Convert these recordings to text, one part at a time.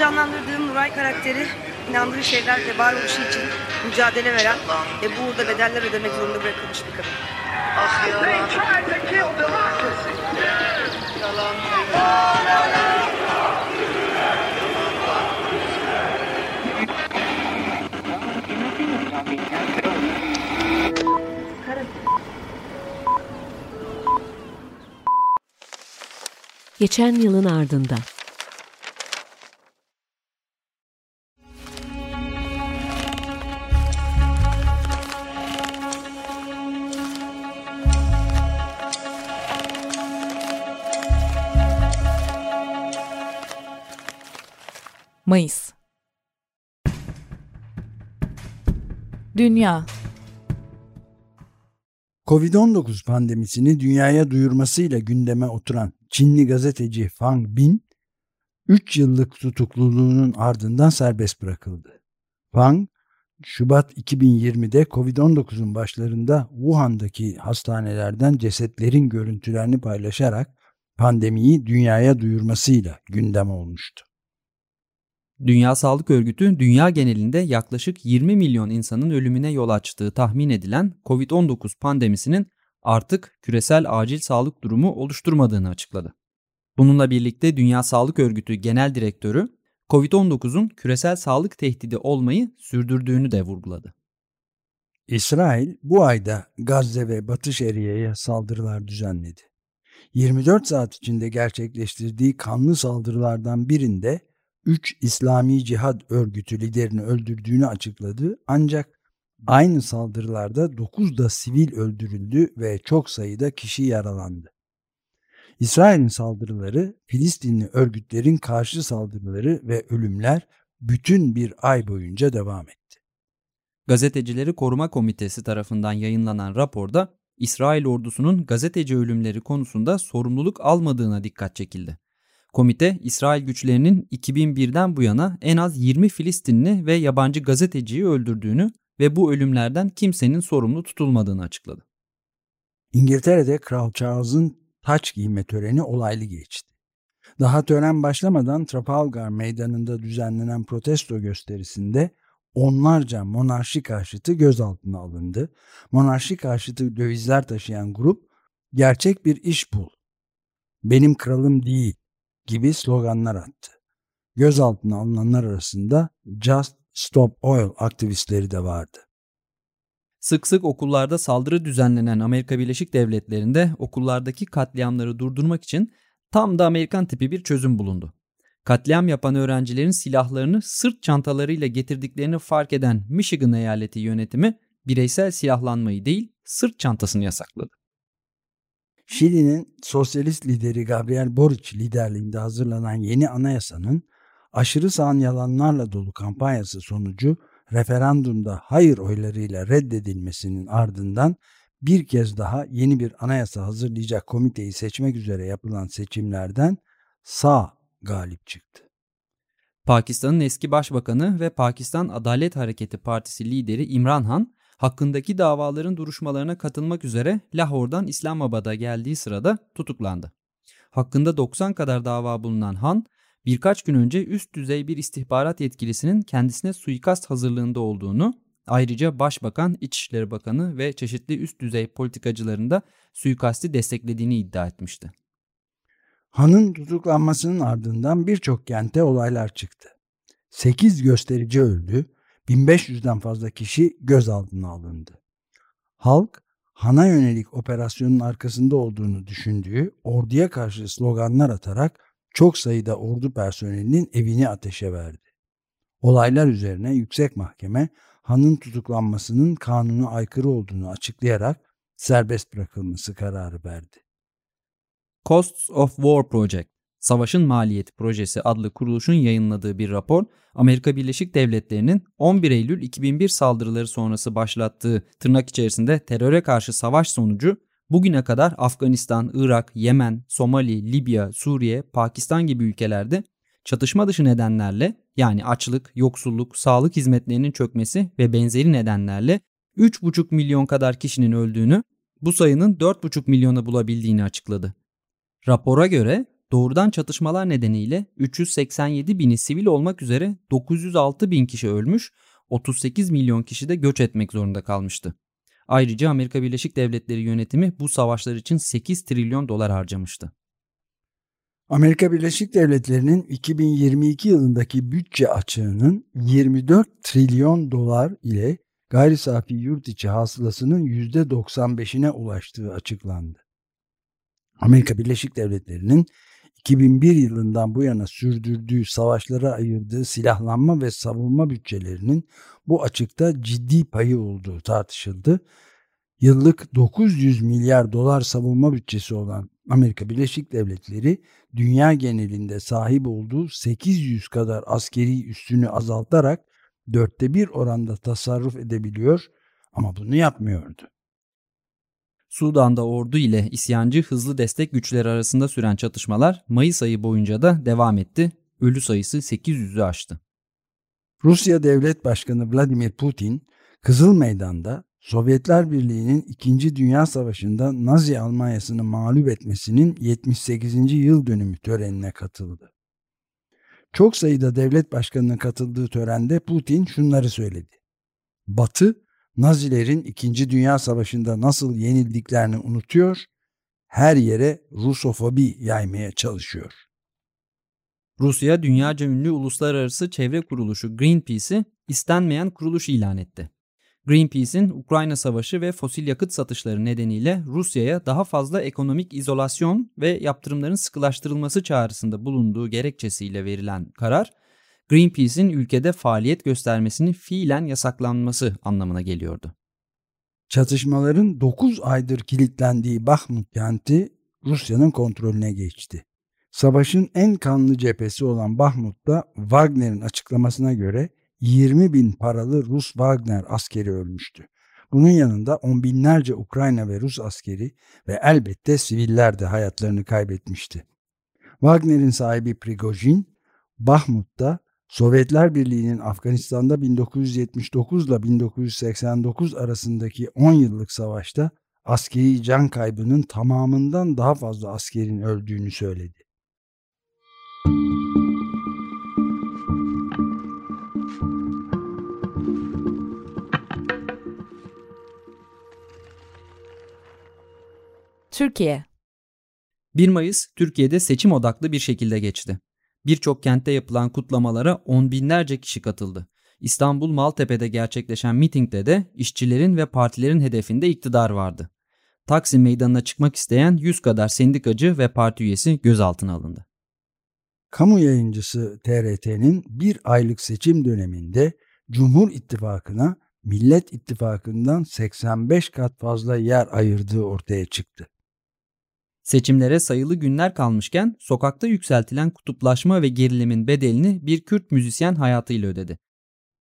canlandırdığım Nuray karakteri inandığı şeylerle varoluşu için mücadele veren ve bu uğurda bedeller ödemek zorunda bırakılmış bir kadın. Ah yalan. Yalan. Geçen yılın ardından. Mayıs Dünya Covid-19 pandemisini dünyaya duyurmasıyla gündeme oturan Çinli gazeteci Fang Bin 3 yıllık tutukluluğunun ardından serbest bırakıldı. Fang, Şubat 2020'de Covid-19'un başlarında Wuhan'daki hastanelerden cesetlerin görüntülerini paylaşarak pandemiyi dünyaya duyurmasıyla gündem olmuştu. Dünya Sağlık Örgütü dünya genelinde yaklaşık 20 milyon insanın ölümüne yol açtığı tahmin edilen COVID-19 pandemisinin artık küresel acil sağlık durumu oluşturmadığını açıkladı. Bununla birlikte Dünya Sağlık Örgütü Genel Direktörü COVID-19'un küresel sağlık tehdidi olmayı sürdürdüğünü de vurguladı. İsrail bu ayda Gazze ve Batı Şeria'ya saldırılar düzenledi. 24 saat içinde gerçekleştirdiği kanlı saldırılardan birinde 3 İslami Cihad Örgütü liderini öldürdüğünü açıkladı ancak aynı saldırılarda 9 da sivil öldürüldü ve çok sayıda kişi yaralandı. İsrail'in saldırıları, Filistinli örgütlerin karşı saldırıları ve ölümler bütün bir ay boyunca devam etti. Gazetecileri Koruma Komitesi tarafından yayınlanan raporda İsrail ordusunun gazeteci ölümleri konusunda sorumluluk almadığına dikkat çekildi. Komite, İsrail güçlerinin 2001'den bu yana en az 20 Filistinli ve yabancı gazeteciyi öldürdüğünü ve bu ölümlerden kimsenin sorumlu tutulmadığını açıkladı. İngiltere'de Kral Charles'ın taç giyme töreni olaylı geçti. Daha tören başlamadan Trafalgar Meydanı'nda düzenlenen protesto gösterisinde onlarca monarşi karşıtı gözaltına alındı. Monarşi karşıtı dövizler taşıyan grup gerçek bir iş bul, benim kralım değil gibi sloganlar attı. Gözaltına alınanlar arasında Just Stop Oil aktivistleri de vardı. Sık sık okullarda saldırı düzenlenen Amerika Birleşik Devletleri'nde okullardaki katliamları durdurmak için tam da Amerikan tipi bir çözüm bulundu. Katliam yapan öğrencilerin silahlarını sırt çantalarıyla getirdiklerini fark eden Michigan eyaleti yönetimi bireysel silahlanmayı değil sırt çantasını yasakladı. Şili'nin sosyalist lideri Gabriel Boric liderliğinde hazırlanan yeni anayasanın aşırı sağın yalanlarla dolu kampanyası sonucu referandumda hayır oylarıyla reddedilmesinin ardından bir kez daha yeni bir anayasa hazırlayacak komiteyi seçmek üzere yapılan seçimlerden sağ galip çıktı. Pakistan'ın eski başbakanı ve Pakistan Adalet Hareketi Partisi lideri İmran Han hakkındaki davaların duruşmalarına katılmak üzere Lahor'dan İslamabad'a geldiği sırada tutuklandı. Hakkında 90 kadar dava bulunan Han, birkaç gün önce üst düzey bir istihbarat yetkilisinin kendisine suikast hazırlığında olduğunu, ayrıca Başbakan, İçişleri Bakanı ve çeşitli üst düzey politikacıların da suikasti desteklediğini iddia etmişti. Han'ın tutuklanmasının ardından birçok kente olaylar çıktı. 8 gösterici öldü, 1500'den fazla kişi gözaltına alındı. Halk Han'a yönelik operasyonun arkasında olduğunu düşündüğü orduya karşı sloganlar atarak çok sayıda ordu personelinin evini ateşe verdi. Olaylar üzerine yüksek mahkeme Han'ın tutuklanmasının kanuna aykırı olduğunu açıklayarak serbest bırakılması kararı verdi. Costs of War Project Savaşın Maliyeti Projesi adlı kuruluşun yayınladığı bir rapor, Amerika Birleşik Devletleri'nin 11 Eylül 2001 saldırıları sonrası başlattığı tırnak içerisinde teröre karşı savaş sonucu bugüne kadar Afganistan, Irak, Yemen, Somali, Libya, Suriye, Pakistan gibi ülkelerde çatışma dışı nedenlerle yani açlık, yoksulluk, sağlık hizmetlerinin çökmesi ve benzeri nedenlerle 3,5 milyon kadar kişinin öldüğünü, bu sayının 4,5 milyona bulabildiğini açıkladı. Rapora göre doğrudan çatışmalar nedeniyle 387 bini sivil olmak üzere 906 bin kişi ölmüş, 38 milyon kişi de göç etmek zorunda kalmıştı. Ayrıca Amerika Birleşik Devletleri yönetimi bu savaşlar için 8 trilyon dolar harcamıştı. Amerika Birleşik Devletleri'nin 2022 yılındaki bütçe açığının 24 trilyon dolar ile gayri safi yurt içi hasılasının %95'ine ulaştığı açıklandı. Amerika Birleşik Devletleri'nin 2001 yılından bu yana sürdürdüğü savaşlara ayırdığı silahlanma ve savunma bütçelerinin bu açıkta ciddi payı olduğu tartışıldı. Yıllık 900 milyar dolar savunma bütçesi olan Amerika Birleşik Devletleri dünya genelinde sahip olduğu 800 kadar askeri üstünü azaltarak dörtte bir oranda tasarruf edebiliyor ama bunu yapmıyordu. Sudan'da ordu ile isyancı hızlı destek güçleri arasında süren çatışmalar Mayıs ayı boyunca da devam etti. Ölü sayısı 800'ü aştı. Rusya Devlet Başkanı Vladimir Putin, Kızıl Meydan'da Sovyetler Birliği'nin 2. Dünya Savaşı'nda Nazi Almanyası'nı mağlup etmesinin 78. yıl dönümü törenine katıldı. Çok sayıda devlet başkanının katıldığı törende Putin şunları söyledi. Batı, Nazilerin 2. Dünya Savaşı'nda nasıl yenildiklerini unutuyor, her yere Rusofobi yaymaya çalışıyor. Rusya dünyaca ünlü uluslararası çevre kuruluşu Greenpeace'i istenmeyen kuruluş ilan etti. Greenpeace'in Ukrayna Savaşı ve fosil yakıt satışları nedeniyle Rusya'ya daha fazla ekonomik izolasyon ve yaptırımların sıkılaştırılması çağrısında bulunduğu gerekçesiyle verilen karar, Greenpeace'in ülkede faaliyet göstermesinin fiilen yasaklanması anlamına geliyordu. Çatışmaların 9 aydır kilitlendiği Bahmut kenti Rusya'nın kontrolüne geçti. Savaşın en kanlı cephesi olan Bahmut'ta Wagner'in açıklamasına göre 20 bin paralı Rus Wagner askeri ölmüştü. Bunun yanında on binlerce Ukrayna ve Rus askeri ve elbette siviller de hayatlarını kaybetmişti. Wagner'in sahibi Prigojin, Bahmut'ta Sovyetler Birliği'nin Afganistan'da 1979 ile 1989 arasındaki 10 yıllık savaşta askeri can kaybının tamamından daha fazla askerin öldüğünü söyledi. Türkiye 1 Mayıs Türkiye'de seçim odaklı bir şekilde geçti. Birçok kentte yapılan kutlamalara on binlerce kişi katıldı. İstanbul Maltepe'de gerçekleşen mitingde de işçilerin ve partilerin hedefinde iktidar vardı. Taksim Meydanı'na çıkmak isteyen 100 kadar sendikacı ve parti üyesi gözaltına alındı. Kamu yayıncısı TRT'nin bir aylık seçim döneminde Cumhur İttifakı'na Millet İttifakı'ndan 85 kat fazla yer ayırdığı ortaya çıktı. Seçimlere sayılı günler kalmışken sokakta yükseltilen kutuplaşma ve gerilimin bedelini bir Kürt müzisyen hayatıyla ödedi.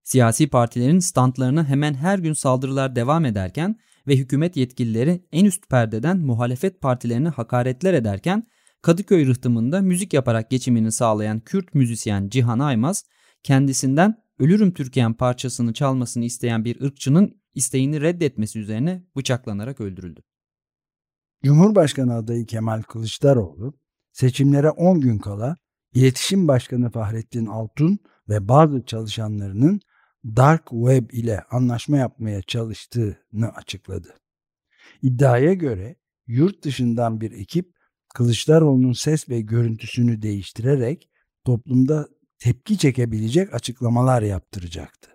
Siyasi partilerin standlarına hemen her gün saldırılar devam ederken ve hükümet yetkilileri en üst perdeden muhalefet partilerine hakaretler ederken Kadıköy rıhtımında müzik yaparak geçimini sağlayan Kürt müzisyen Cihan Aymaz kendisinden Ölürüm Türkiye'm parçasını çalmasını isteyen bir ırkçının isteğini reddetmesi üzerine bıçaklanarak öldürüldü. Cumhurbaşkanı adayı Kemal Kılıçdaroğlu seçimlere 10 gün kala İletişim Başkanı Fahrettin Altun ve bazı çalışanlarının Dark Web ile anlaşma yapmaya çalıştığını açıkladı. İddiaya göre yurt dışından bir ekip Kılıçdaroğlu'nun ses ve görüntüsünü değiştirerek toplumda tepki çekebilecek açıklamalar yaptıracaktı.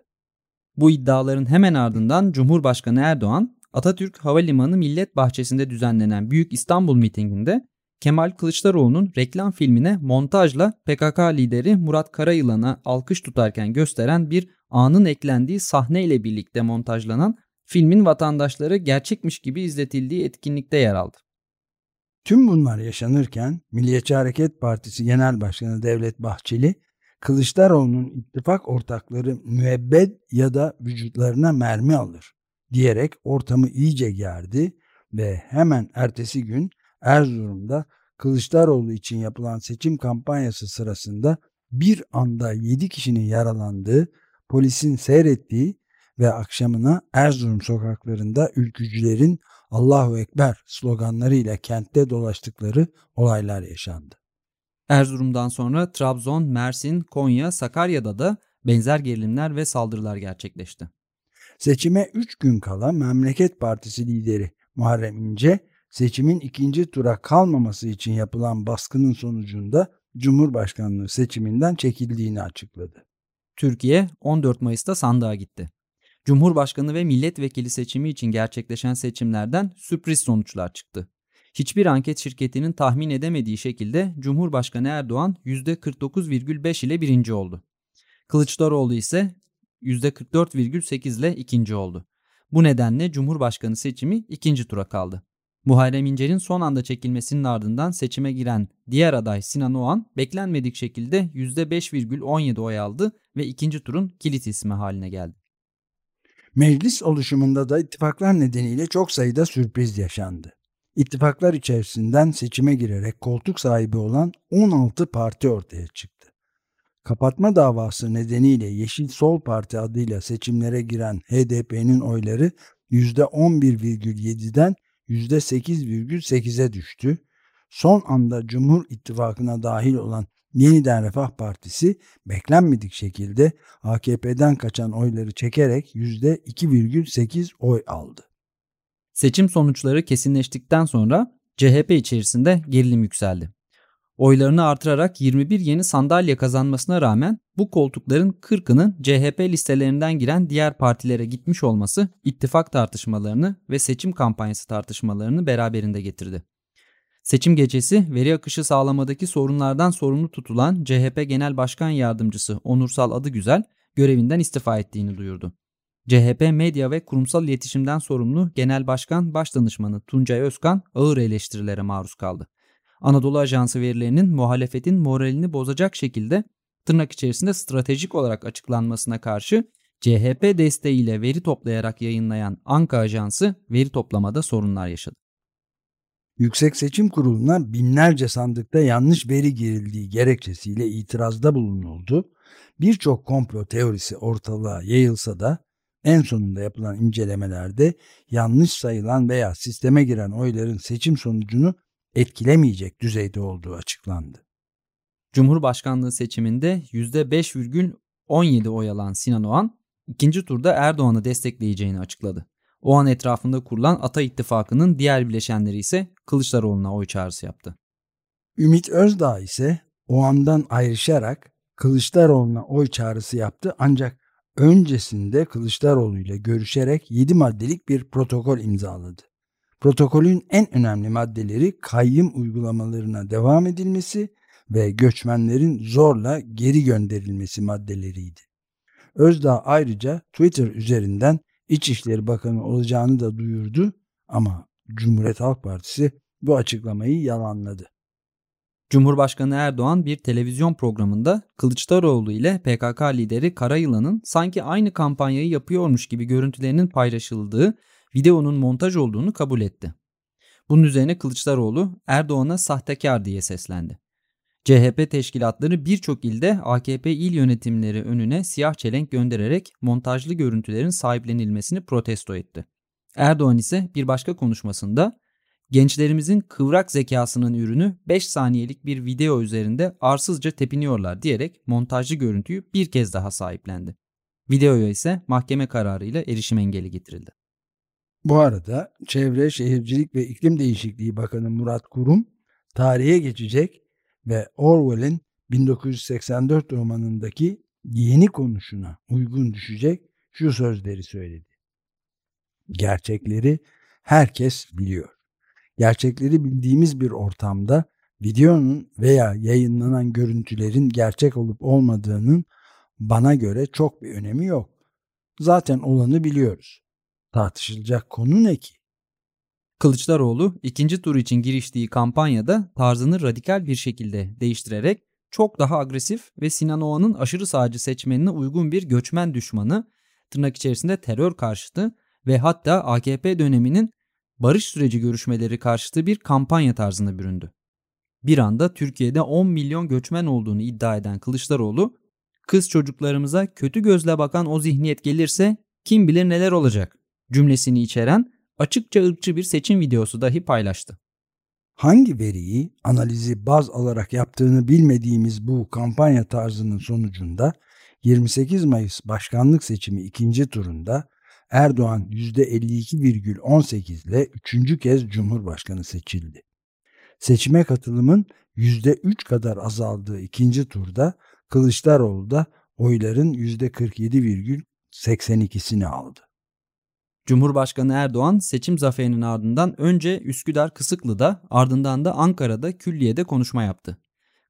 Bu iddiaların hemen ardından Cumhurbaşkanı Erdoğan Atatürk Havalimanı Millet Bahçesi'nde düzenlenen Büyük İstanbul mitinginde Kemal Kılıçdaroğlu'nun reklam filmine montajla PKK lideri Murat Karayılan'a alkış tutarken gösteren bir anın eklendiği sahne ile birlikte montajlanan filmin vatandaşları gerçekmiş gibi izletildiği etkinlikte yer aldı. Tüm bunlar yaşanırken Milliyetçi Hareket Partisi Genel Başkanı Devlet Bahçeli, Kılıçdaroğlu'nun ittifak ortakları müebbet ya da vücutlarına mermi alır diyerek ortamı iyice gerdi ve hemen ertesi gün Erzurum'da Kılıçdaroğlu için yapılan seçim kampanyası sırasında bir anda 7 kişinin yaralandığı, polisin seyrettiği ve akşamına Erzurum sokaklarında ülkücülerin Allahu Ekber sloganlarıyla kentte dolaştıkları olaylar yaşandı. Erzurum'dan sonra Trabzon, Mersin, Konya, Sakarya'da da benzer gerilimler ve saldırılar gerçekleşti. Seçime 3 gün kala Memleket Partisi lideri Muharrem İnce seçimin ikinci tura kalmaması için yapılan baskının sonucunda Cumhurbaşkanlığı seçiminden çekildiğini açıkladı. Türkiye 14 Mayıs'ta sandığa gitti. Cumhurbaşkanı ve milletvekili seçimi için gerçekleşen seçimlerden sürpriz sonuçlar çıktı. Hiçbir anket şirketinin tahmin edemediği şekilde Cumhurbaşkanı Erdoğan %49,5 ile birinci oldu. Kılıçdaroğlu ise %44,8 ile ikinci oldu. Bu nedenle Cumhurbaşkanı seçimi ikinci tura kaldı. Muharrem İnce'nin son anda çekilmesinin ardından seçime giren diğer aday Sinan Oğan beklenmedik şekilde %5,17 oy aldı ve ikinci turun kilit ismi haline geldi. Meclis oluşumunda da ittifaklar nedeniyle çok sayıda sürpriz yaşandı. İttifaklar içerisinden seçime girerek koltuk sahibi olan 16 parti ortaya çıktı. Kapatma davası nedeniyle Yeşil Sol Parti adıyla seçimlere giren HDP'nin oyları %11,7'den %8,8'e düştü. Son anda Cumhur İttifakı'na dahil olan Yeniden Refah Partisi beklenmedik şekilde AKP'den kaçan oyları çekerek %2,8 oy aldı. Seçim sonuçları kesinleştikten sonra CHP içerisinde gerilim yükseldi. Oylarını artırarak 21 yeni sandalye kazanmasına rağmen bu koltukların 40'ının CHP listelerinden giren diğer partilere gitmiş olması ittifak tartışmalarını ve seçim kampanyası tartışmalarını beraberinde getirdi. Seçim gecesi veri akışı sağlamadaki sorunlardan sorumlu tutulan CHP Genel Başkan Yardımcısı Onursal Adıgüzel görevinden istifa ettiğini duyurdu. CHP medya ve kurumsal iletişimden sorumlu Genel Başkan Başdanışmanı Tuncay Özkan ağır eleştirilere maruz kaldı. Anadolu Ajansı verilerinin muhalefetin moralini bozacak şekilde tırnak içerisinde stratejik olarak açıklanmasına karşı CHP desteğiyle veri toplayarak yayınlayan Anka Ajansı veri toplamada sorunlar yaşadı. Yüksek Seçim Kurulu'na binlerce sandıkta yanlış veri girildiği gerekçesiyle itirazda bulunuldu. Birçok komplo teorisi ortalığa yayılsa da en sonunda yapılan incelemelerde yanlış sayılan veya sisteme giren oyların seçim sonucunu etkilemeyecek düzeyde olduğu açıklandı. Cumhurbaşkanlığı seçiminde %5,17 oy alan Sinan Oğan, ikinci turda Erdoğan'ı destekleyeceğini açıkladı. Oğan etrafında kurulan Ata İttifakı'nın diğer bileşenleri ise Kılıçdaroğlu'na oy çağrısı yaptı. Ümit Özdağ ise Oğan'dan ayrışarak Kılıçdaroğlu'na oy çağrısı yaptı ancak öncesinde Kılıçdaroğlu ile görüşerek 7 maddelik bir protokol imzaladı. Protokolün en önemli maddeleri kayyım uygulamalarına devam edilmesi ve göçmenlerin zorla geri gönderilmesi maddeleriydi. Özdağ ayrıca Twitter üzerinden İçişleri Bakanı olacağını da duyurdu ama Cumhuriyet Halk Partisi bu açıklamayı yalanladı. Cumhurbaşkanı Erdoğan bir televizyon programında Kılıçdaroğlu ile PKK lideri Karayılan'ın sanki aynı kampanyayı yapıyormuş gibi görüntülerinin paylaşıldığı videonun montaj olduğunu kabul etti. Bunun üzerine Kılıçdaroğlu Erdoğan'a sahtekar diye seslendi. CHP teşkilatları birçok ilde AKP il yönetimleri önüne siyah çelenk göndererek montajlı görüntülerin sahiplenilmesini protesto etti. Erdoğan ise bir başka konuşmasında gençlerimizin kıvrak zekasının ürünü 5 saniyelik bir video üzerinde arsızca tepiniyorlar diyerek montajlı görüntüyü bir kez daha sahiplendi. Videoya ise mahkeme kararıyla erişim engeli getirildi. Bu arada Çevre, Şehircilik ve İklim Değişikliği Bakanı Murat Kurum tarihe geçecek ve Orwell'in 1984 romanındaki yeni konuşuna uygun düşecek şu sözleri söyledi. Gerçekleri herkes biliyor. Gerçekleri bildiğimiz bir ortamda videonun veya yayınlanan görüntülerin gerçek olup olmadığının bana göre çok bir önemi yok. Zaten olanı biliyoruz. Tartışılacak konu ne ki? Kılıçdaroğlu ikinci tur için giriştiği kampanyada tarzını radikal bir şekilde değiştirerek çok daha agresif ve Sinan Oğan'ın aşırı sağcı seçmenine uygun bir göçmen düşmanı, tırnak içerisinde terör karşıtı ve hatta AKP döneminin barış süreci görüşmeleri karşıtı bir kampanya tarzına büründü. Bir anda Türkiye'de 10 milyon göçmen olduğunu iddia eden Kılıçdaroğlu, kız çocuklarımıza kötü gözle bakan o zihniyet gelirse kim bilir neler olacak cümlesini içeren açıkça ırkçı bir seçim videosu dahi paylaştı. Hangi veriyi, analizi baz alarak yaptığını bilmediğimiz bu kampanya tarzının sonucunda 28 Mayıs başkanlık seçimi ikinci turunda Erdoğan %52,18 ile üçüncü kez Cumhurbaşkanı seçildi. Seçime katılımın %3 kadar azaldığı ikinci turda Kılıçdaroğlu da oyların %47,82'sini aldı. Cumhurbaşkanı Erdoğan seçim zaferinin ardından önce Üsküdar Kısıklı'da ardından da Ankara'da Külliye'de konuşma yaptı.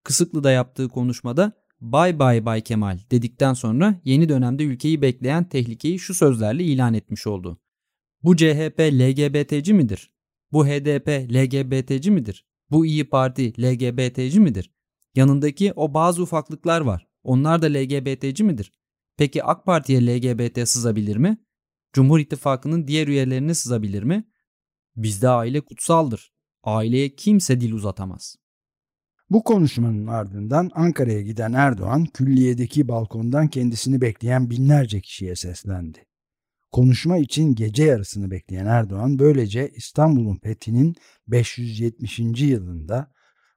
Kısıklı'da yaptığı konuşmada bay bay bay Kemal dedikten sonra yeni dönemde ülkeyi bekleyen tehlikeyi şu sözlerle ilan etmiş oldu. Bu CHP LGBT'ci midir? Bu HDP LGBT'ci midir? Bu İyi Parti LGBT'ci midir? Yanındaki o bazı ufaklıklar var. Onlar da LGBT'ci midir? Peki AK Parti'ye LGBT sızabilir mi? Cumhur İttifakı'nın diğer üyelerine sızabilir mi? Bizde aile kutsaldır. Aileye kimse dil uzatamaz. Bu konuşmanın ardından Ankara'ya giden Erdoğan, külliyedeki balkondan kendisini bekleyen binlerce kişiye seslendi. Konuşma için gece yarısını bekleyen Erdoğan böylece İstanbul'un fethinin 570. yılında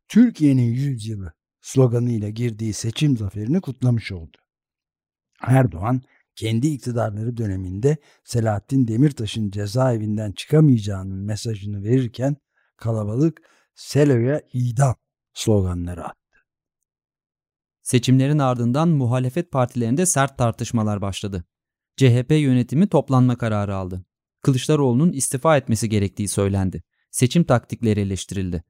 Türkiye'nin 100 yılı sloganıyla girdiği seçim zaferini kutlamış oldu. Erdoğan kendi iktidarları döneminde Selahattin Demirtaş'ın cezaevinden çıkamayacağının mesajını verirken kalabalık Selo'ya idam sloganları attı. Seçimlerin ardından muhalefet partilerinde sert tartışmalar başladı. CHP yönetimi toplanma kararı aldı. Kılıçdaroğlu'nun istifa etmesi gerektiği söylendi. Seçim taktikleri eleştirildi.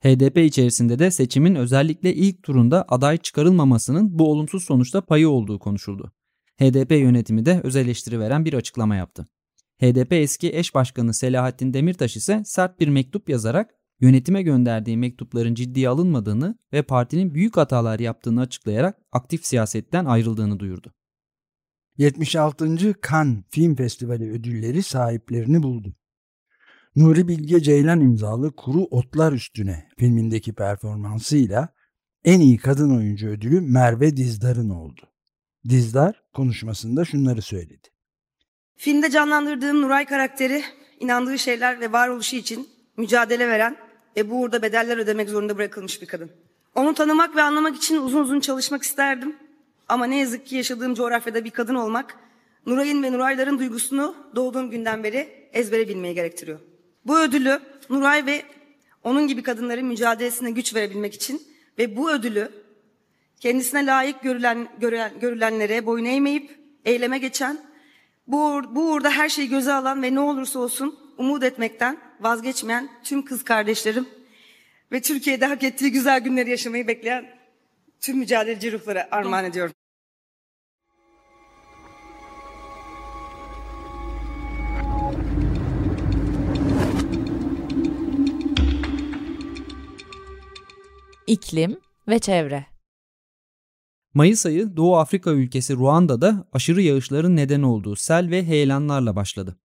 HDP içerisinde de seçimin özellikle ilk turunda aday çıkarılmamasının bu olumsuz sonuçta payı olduğu konuşuldu. HDP yönetimi de öz eleştiri veren bir açıklama yaptı. HDP eski eş başkanı Selahattin Demirtaş ise sert bir mektup yazarak yönetime gönderdiği mektupların ciddiye alınmadığını ve partinin büyük hatalar yaptığını açıklayarak aktif siyasetten ayrıldığını duyurdu. 76. Cannes Film Festivali ödülleri sahiplerini buldu. Nuri Bilge Ceylan imzalı Kuru Otlar Üstüne filmindeki performansıyla en iyi kadın oyuncu ödülü Merve Dizdar'ın oldu. Dizdar konuşmasında şunları söyledi. Filmde canlandırdığım Nuray karakteri inandığı şeyler ve varoluşu için mücadele veren ve bu uğurda bedeller ödemek zorunda bırakılmış bir kadın. Onu tanımak ve anlamak için uzun uzun çalışmak isterdim. Ama ne yazık ki yaşadığım coğrafyada bir kadın olmak, Nuray'ın ve Nurayların duygusunu doğduğum günden beri ezbere bilmeyi gerektiriyor. Bu ödülü Nuray ve onun gibi kadınların mücadelesine güç verebilmek için ve bu ödülü kendisine layık görülen, görülen, görülenlere boyun eğmeyip eyleme geçen, bu, uğur, bu uğurda her şeyi göze alan ve ne olursa olsun umut etmekten vazgeçmeyen tüm kız kardeşlerim ve Türkiye'de hak ettiği güzel günleri yaşamayı bekleyen tüm mücadeleci ruhlara armağan ediyorum. İklim ve çevre. Mayıs ayı Doğu Afrika ülkesi Ruanda'da aşırı yağışların neden olduğu sel ve heyelanlarla başladı.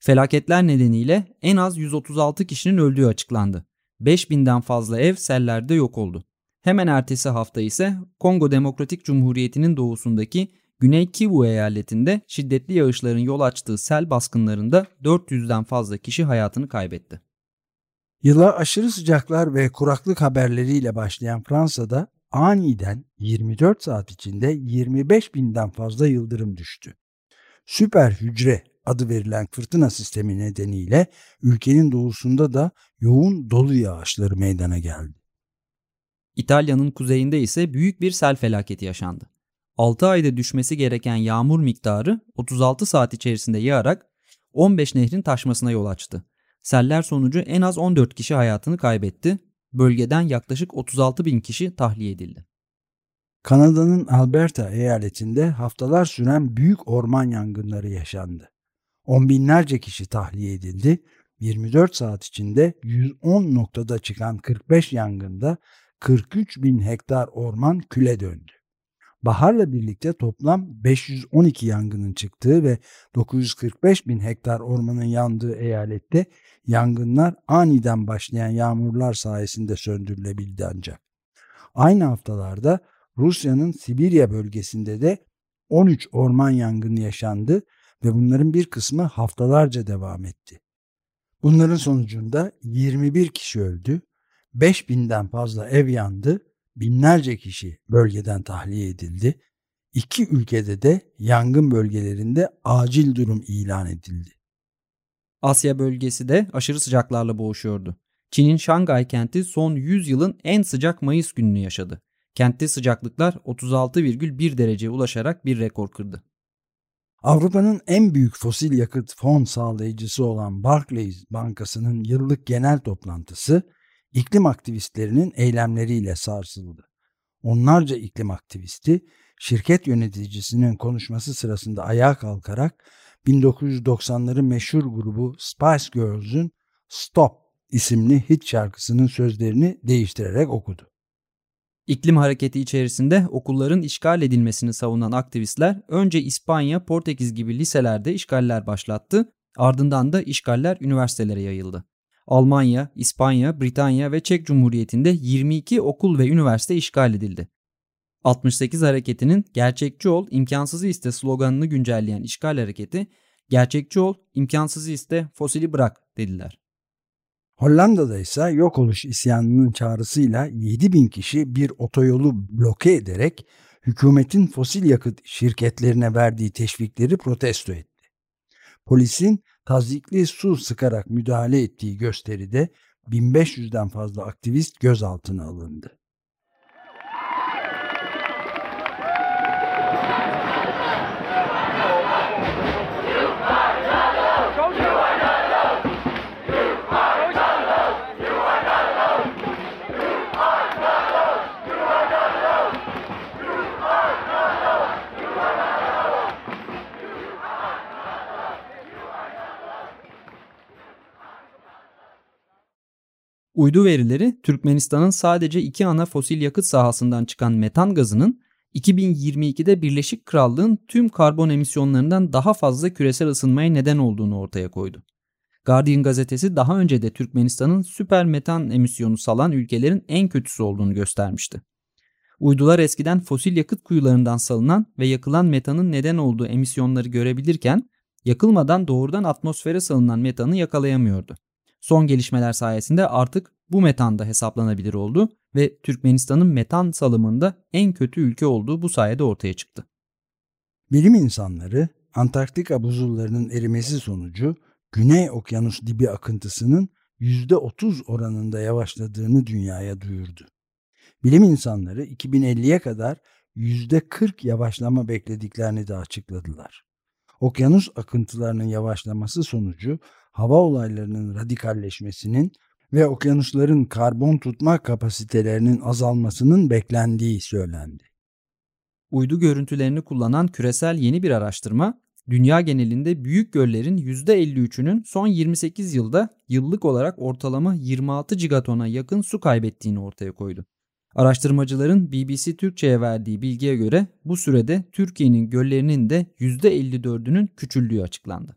Felaketler nedeniyle en az 136 kişinin öldüğü açıklandı. 5000'den fazla ev sellerde yok oldu. Hemen ertesi hafta ise Kongo Demokratik Cumhuriyeti'nin doğusundaki Güney Kivu eyaletinde şiddetli yağışların yol açtığı sel baskınlarında 400'den fazla kişi hayatını kaybetti. Yıla aşırı sıcaklar ve kuraklık haberleriyle başlayan Fransa'da aniden 24 saat içinde 25 binden fazla yıldırım düştü. Süper hücre adı verilen fırtına sistemi nedeniyle ülkenin doğusunda da yoğun dolu yağışları meydana geldi. İtalya'nın kuzeyinde ise büyük bir sel felaketi yaşandı. 6 ayda düşmesi gereken yağmur miktarı 36 saat içerisinde yağarak 15 nehrin taşmasına yol açtı. Seller sonucu en az 14 kişi hayatını kaybetti. Bölgeden yaklaşık 36 bin kişi tahliye edildi. Kanada'nın Alberta eyaletinde haftalar süren büyük orman yangınları yaşandı. On binlerce kişi tahliye edildi. 24 saat içinde 110 noktada çıkan 45 yangında 43 bin hektar orman küle döndü. Baharla birlikte toplam 512 yangının çıktığı ve 945 bin hektar ormanın yandığı eyalette yangınlar aniden başlayan yağmurlar sayesinde söndürülebildi ancak. Aynı haftalarda Rusya'nın Sibirya bölgesinde de 13 orman yangını yaşandı ve bunların bir kısmı haftalarca devam etti. Bunların sonucunda 21 kişi öldü, 5000'den fazla ev yandı, binlerce kişi bölgeden tahliye edildi. İki ülkede de yangın bölgelerinde acil durum ilan edildi. Asya bölgesi de aşırı sıcaklarla boğuşuyordu. Çin'in Şangay kenti son 100 yılın en sıcak Mayıs gününü yaşadı. Kentte sıcaklıklar 36,1 dereceye ulaşarak bir rekor kırdı. Avrupa'nın en büyük fosil yakıt fon sağlayıcısı olan Barclays Bankası'nın yıllık genel toplantısı iklim aktivistlerinin eylemleriyle sarsıldı. Onlarca iklim aktivisti şirket yöneticisinin konuşması sırasında ayağa kalkarak 1990'ların meşhur grubu Spice Girls'ün Stop isimli hit şarkısının sözlerini değiştirerek okudu. İklim hareketi içerisinde okulların işgal edilmesini savunan aktivistler önce İspanya, Portekiz gibi liselerde işgaller başlattı, ardından da işgaller üniversitelere yayıldı. Almanya, İspanya, Britanya ve Çek Cumhuriyeti'nde 22 okul ve üniversite işgal edildi. 68 hareketinin gerçekçi ol, imkansızı iste sloganını güncelleyen işgal hareketi, gerçekçi ol, imkansızı iste, fosili bırak dediler. Hollanda'da ise yok oluş isyanının çağrısıyla 7 bin kişi bir otoyolu bloke ederek hükümetin fosil yakıt şirketlerine verdiği teşvikleri protesto etti. Polisin tazikli su sıkarak müdahale ettiği gösteride 1500'den fazla aktivist gözaltına alındı. Uydu verileri Türkmenistan'ın sadece iki ana fosil yakıt sahasından çıkan metan gazının 2022'de Birleşik Krallığın tüm karbon emisyonlarından daha fazla küresel ısınmaya neden olduğunu ortaya koydu. Guardian gazetesi daha önce de Türkmenistan'ın süper metan emisyonu salan ülkelerin en kötüsü olduğunu göstermişti. Uydular eskiden fosil yakıt kuyularından salınan ve yakılan metanın neden olduğu emisyonları görebilirken yakılmadan doğrudan atmosfere salınan metanı yakalayamıyordu. Son gelişmeler sayesinde artık bu metan da hesaplanabilir oldu ve Türkmenistan'ın metan salımında en kötü ülke olduğu bu sayede ortaya çıktı. Bilim insanları Antarktika buzullarının erimesi sonucu Güney Okyanus dibi akıntısının %30 oranında yavaşladığını dünyaya duyurdu. Bilim insanları 2050'ye kadar %40 yavaşlama beklediklerini de açıkladılar. Okyanus akıntılarının yavaşlaması sonucu hava olaylarının radikalleşmesinin ve okyanusların karbon tutma kapasitelerinin azalmasının beklendiği söylendi. Uydu görüntülerini kullanan küresel yeni bir araştırma, dünya genelinde büyük göllerin %53'ünün son 28 yılda yıllık olarak ortalama 26 gigatona yakın su kaybettiğini ortaya koydu. Araştırmacıların BBC Türkçe'ye verdiği bilgiye göre bu sürede Türkiye'nin göllerinin de %54'ünün küçüldüğü açıklandı.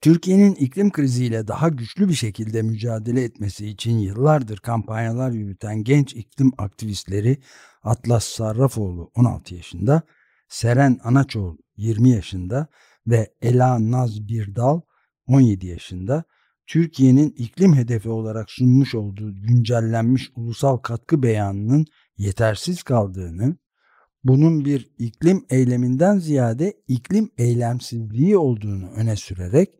Türkiye'nin iklim kriziyle daha güçlü bir şekilde mücadele etmesi için yıllardır kampanyalar yürüten genç iklim aktivistleri Atlas Sarrafoğlu 16 yaşında, Seren Anaçoğlu 20 yaşında ve Ela Naz Birdal 17 yaşında Türkiye'nin iklim hedefi olarak sunmuş olduğu güncellenmiş ulusal katkı beyanının yetersiz kaldığını, bunun bir iklim eyleminden ziyade iklim eylemsizliği olduğunu öne sürerek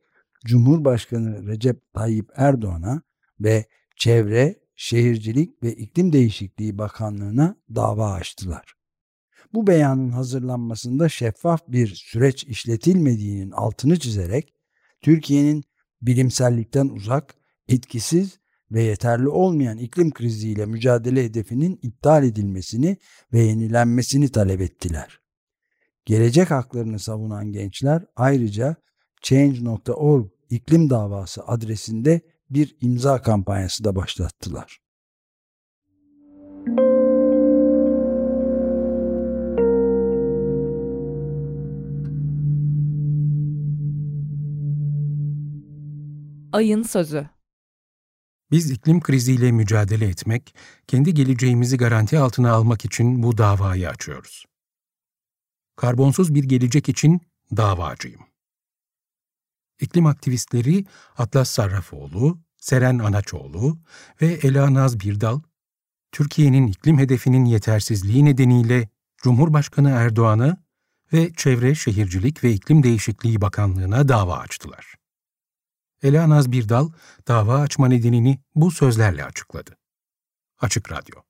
Cumhurbaşkanı Recep Tayyip Erdoğan'a ve Çevre, Şehircilik ve İklim Değişikliği Bakanlığı'na dava açtılar. Bu beyanın hazırlanmasında şeffaf bir süreç işletilmediğinin altını çizerek Türkiye'nin bilimsellikten uzak, etkisiz ve yeterli olmayan iklim kriziyle mücadele hedefinin iptal edilmesini ve yenilenmesini talep ettiler. Gelecek haklarını savunan gençler ayrıca Change.org iklim davası adresinde bir imza kampanyası da başlattılar. Ayın Sözü Biz iklim kriziyle mücadele etmek, kendi geleceğimizi garanti altına almak için bu davayı açıyoruz. Karbonsuz bir gelecek için davacıyım. İklim aktivistleri Atlas Sarrafoğlu, Seren Anaçoğlu ve Ela Naz Birdal, Türkiye'nin iklim hedefinin yetersizliği nedeniyle Cumhurbaşkanı Erdoğan'a ve Çevre, Şehircilik ve İklim Değişikliği Bakanlığı'na dava açtılar. Ela Naz Birdal, dava açma nedenini bu sözlerle açıkladı. Açık Radyo